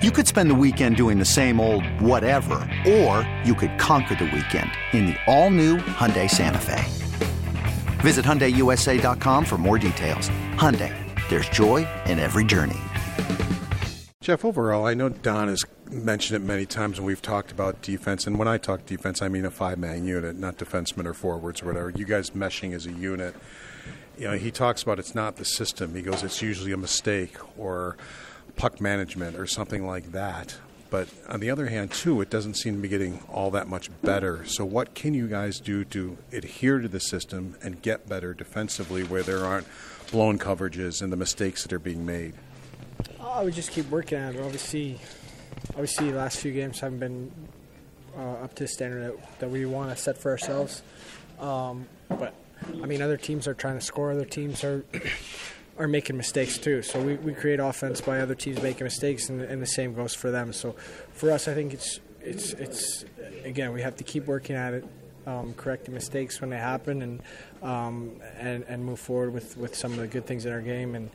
You could spend the weekend doing the same old whatever, or you could conquer the weekend in the all-new Hyundai Santa Fe. Visit HyundaiUSA.com for more details. Hyundai, there's joy in every journey. Jeff, overall, I know Don has mentioned it many times when we've talked about defense, and when I talk defense, I mean a five-man unit, not defensemen or forwards or whatever. You guys meshing as a unit. You know, he talks about it's not the system. He goes, it's usually a mistake or puck management or something like that. But on the other hand, too, it doesn't seem to be getting all that much better. So, what can you guys do to adhere to the system and get better defensively where there aren't blown coverages and the mistakes that are being made? I would just keep working at it. Obviously, obviously, the last few games haven't been uh, up to the standard that, that we want to set for ourselves. Um, but I mean, other teams are trying to score. Other teams are are making mistakes too. So we, we create offense by other teams making mistakes, and, and the same goes for them. So for us, I think it's it's it's again we have to keep working at it, um, correcting mistakes when they happen, and um, and and move forward with, with some of the good things in our game, and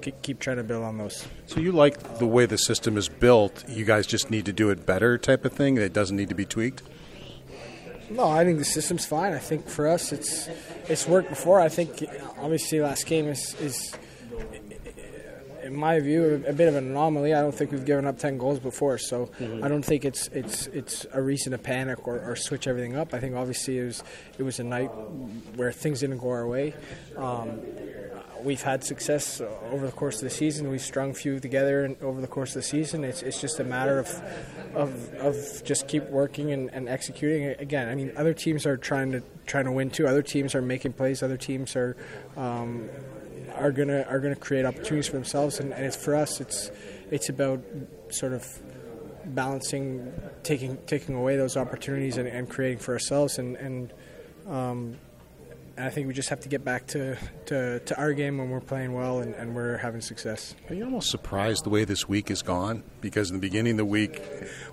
keep, keep trying to build on those. So you like the way the system is built? You guys just need to do it better, type of thing. It doesn't need to be tweaked. No, I think the system's fine. I think for us, it's it's worked before. I think obviously last game is is in my view, a bit of an anomaly. I don't think we've given up ten goals before, so mm-hmm. I don't think it's it's it's a reason to panic or, or, switch everything up. I think obviously it was it was a night where things didn't go our way. Um, we've had success over the course of the season. We've strung a few together and over the course of the season. It's, it's just a matter of, of, of just keep working and, and executing. Again, I mean, other teams are trying to trying to win too. Other teams are making plays. Other teams are um, are gonna are gonna create opportunities for themselves, and, and it's for us. It's it's about sort of balancing, taking taking away those opportunities and, and creating for ourselves, and and, um, and I think we just have to get back to, to, to our game when we're playing well and, and we're having success. Are you almost surprised the way this week is gone? Because in the beginning of the week,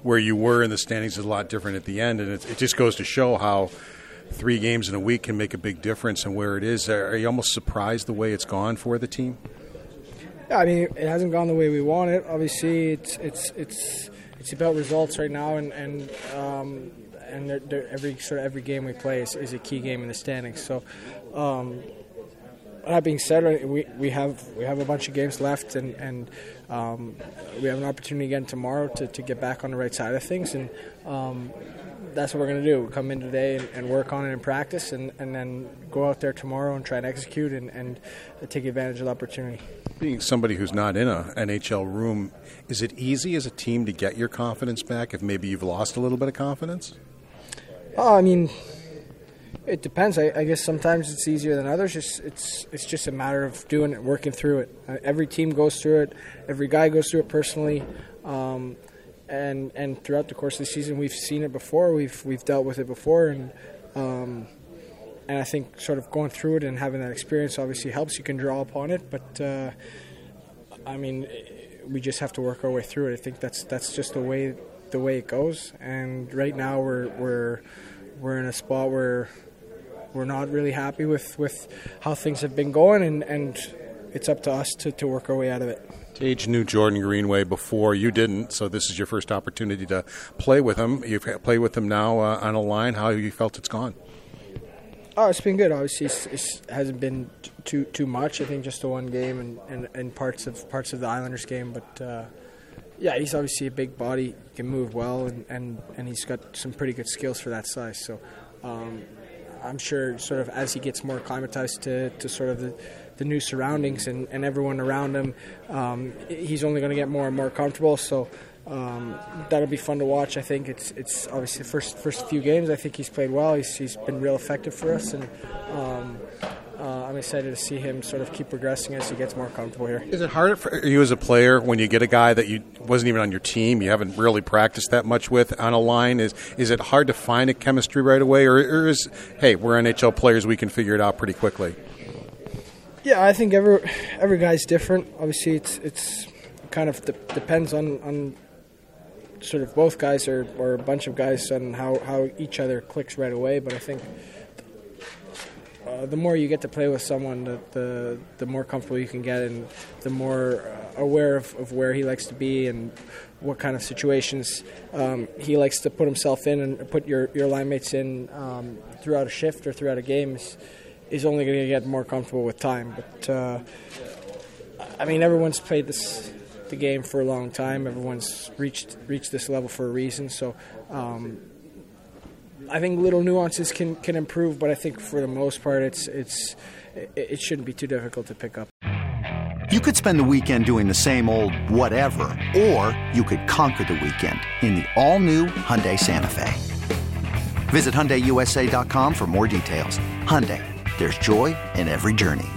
where you were in the standings is a lot different at the end, and it, it just goes to show how three games in a week can make a big difference in where it is. Are you almost surprised the way it's gone for the team? Yeah, I mean, it hasn't gone the way we want it. Obviously, it's it's it's it's about results right now, and and um, and they're, they're every sort of every game we play is, is, a key game in the standings. So. Um, that being said, we, we have we have a bunch of games left, and, and um, we have an opportunity again tomorrow to, to get back on the right side of things. And um, that's what we're going to do. We Come in today and, and, work on it in practice, and, and then go out there tomorrow and try and execute and, and take advantage of the opportunity. Being somebody who's not in a NHL room, is it easy as a team to get your confidence back if maybe you've lost a little bit of confidence? Oh, I mean, it depends. I, I guess sometimes it's easier than others. It's, it's it's just a matter of doing it, working through it. Uh, every team goes through it. Every guy goes through it personally. Um, and and throughout the course of the season, we've seen it before. We've we've dealt with it before, and um, and I think sort of going through it and having that experience obviously helps. You can draw upon it, but uh, I mean, we just have to work our way through it. I think that's that's just the way the way it goes. And right now, we're we're we're in a spot where we're not really happy with, with how things have been going, and, and it's up to us to, to work our way out of it. Tage knew Jordan Greenway before you didn't, so this is your first opportunity to play with him. You've played with him now uh, on a line. How have you felt it's gone? Oh, it's been good. Obviously, it hasn't been too too much. I think just the one game and, and, and parts of parts of the Islanders game. But uh, yeah, he's obviously a big body, can move well, and, and, and he's got some pretty good skills for that size. So um, I'm sure, sort of as he gets more acclimatized to, to sort of the the new surroundings and, and everyone around him, um, he's only going to get more and more comfortable. So um, that'll be fun to watch. I think it's it's obviously the first first few games. I think he's played well. He's, he's been real effective for us, and um, I'm excited to see him sort of keep progressing as he gets more comfortable here. Is it hard for you as a player when you get a guy that you wasn't even on your team, you haven't really practiced that much with on a line? Is is it hard to find a chemistry right away, or, or is hey, we're NHL players, we can figure it out pretty quickly? Yeah, I think every every guy's different. Obviously, it's it's kind of de- depends on, on sort of both guys or, or a bunch of guys on how, how each other clicks right away. But I think uh, the more you get to play with someone, the, the, the more comfortable you can get, and the more uh, aware of, of where he likes to be and what kind of situations um, he likes to put himself in and put your, your line mates in um, throughout a shift or throughout a game is, is only going to get more comfortable with time. But uh, I mean, everyone's played this the game for a long time. Everyone's reached reached this level for a reason. So. Um, I think little nuances can, can improve, but I think for the most part, it's it's it shouldn't be too difficult to pick up. You could spend the weekend doing the same old whatever, or you could conquer the weekend in the all-new Hyundai Santa Fe. Visit hyundaiusa.com for more details. Hyundai, there's joy in every journey.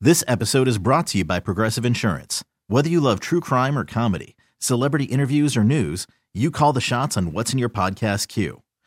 This episode is brought to you by Progressive Insurance. Whether you love true crime or comedy, celebrity interviews or news, you call the shots on what's in your podcast queue.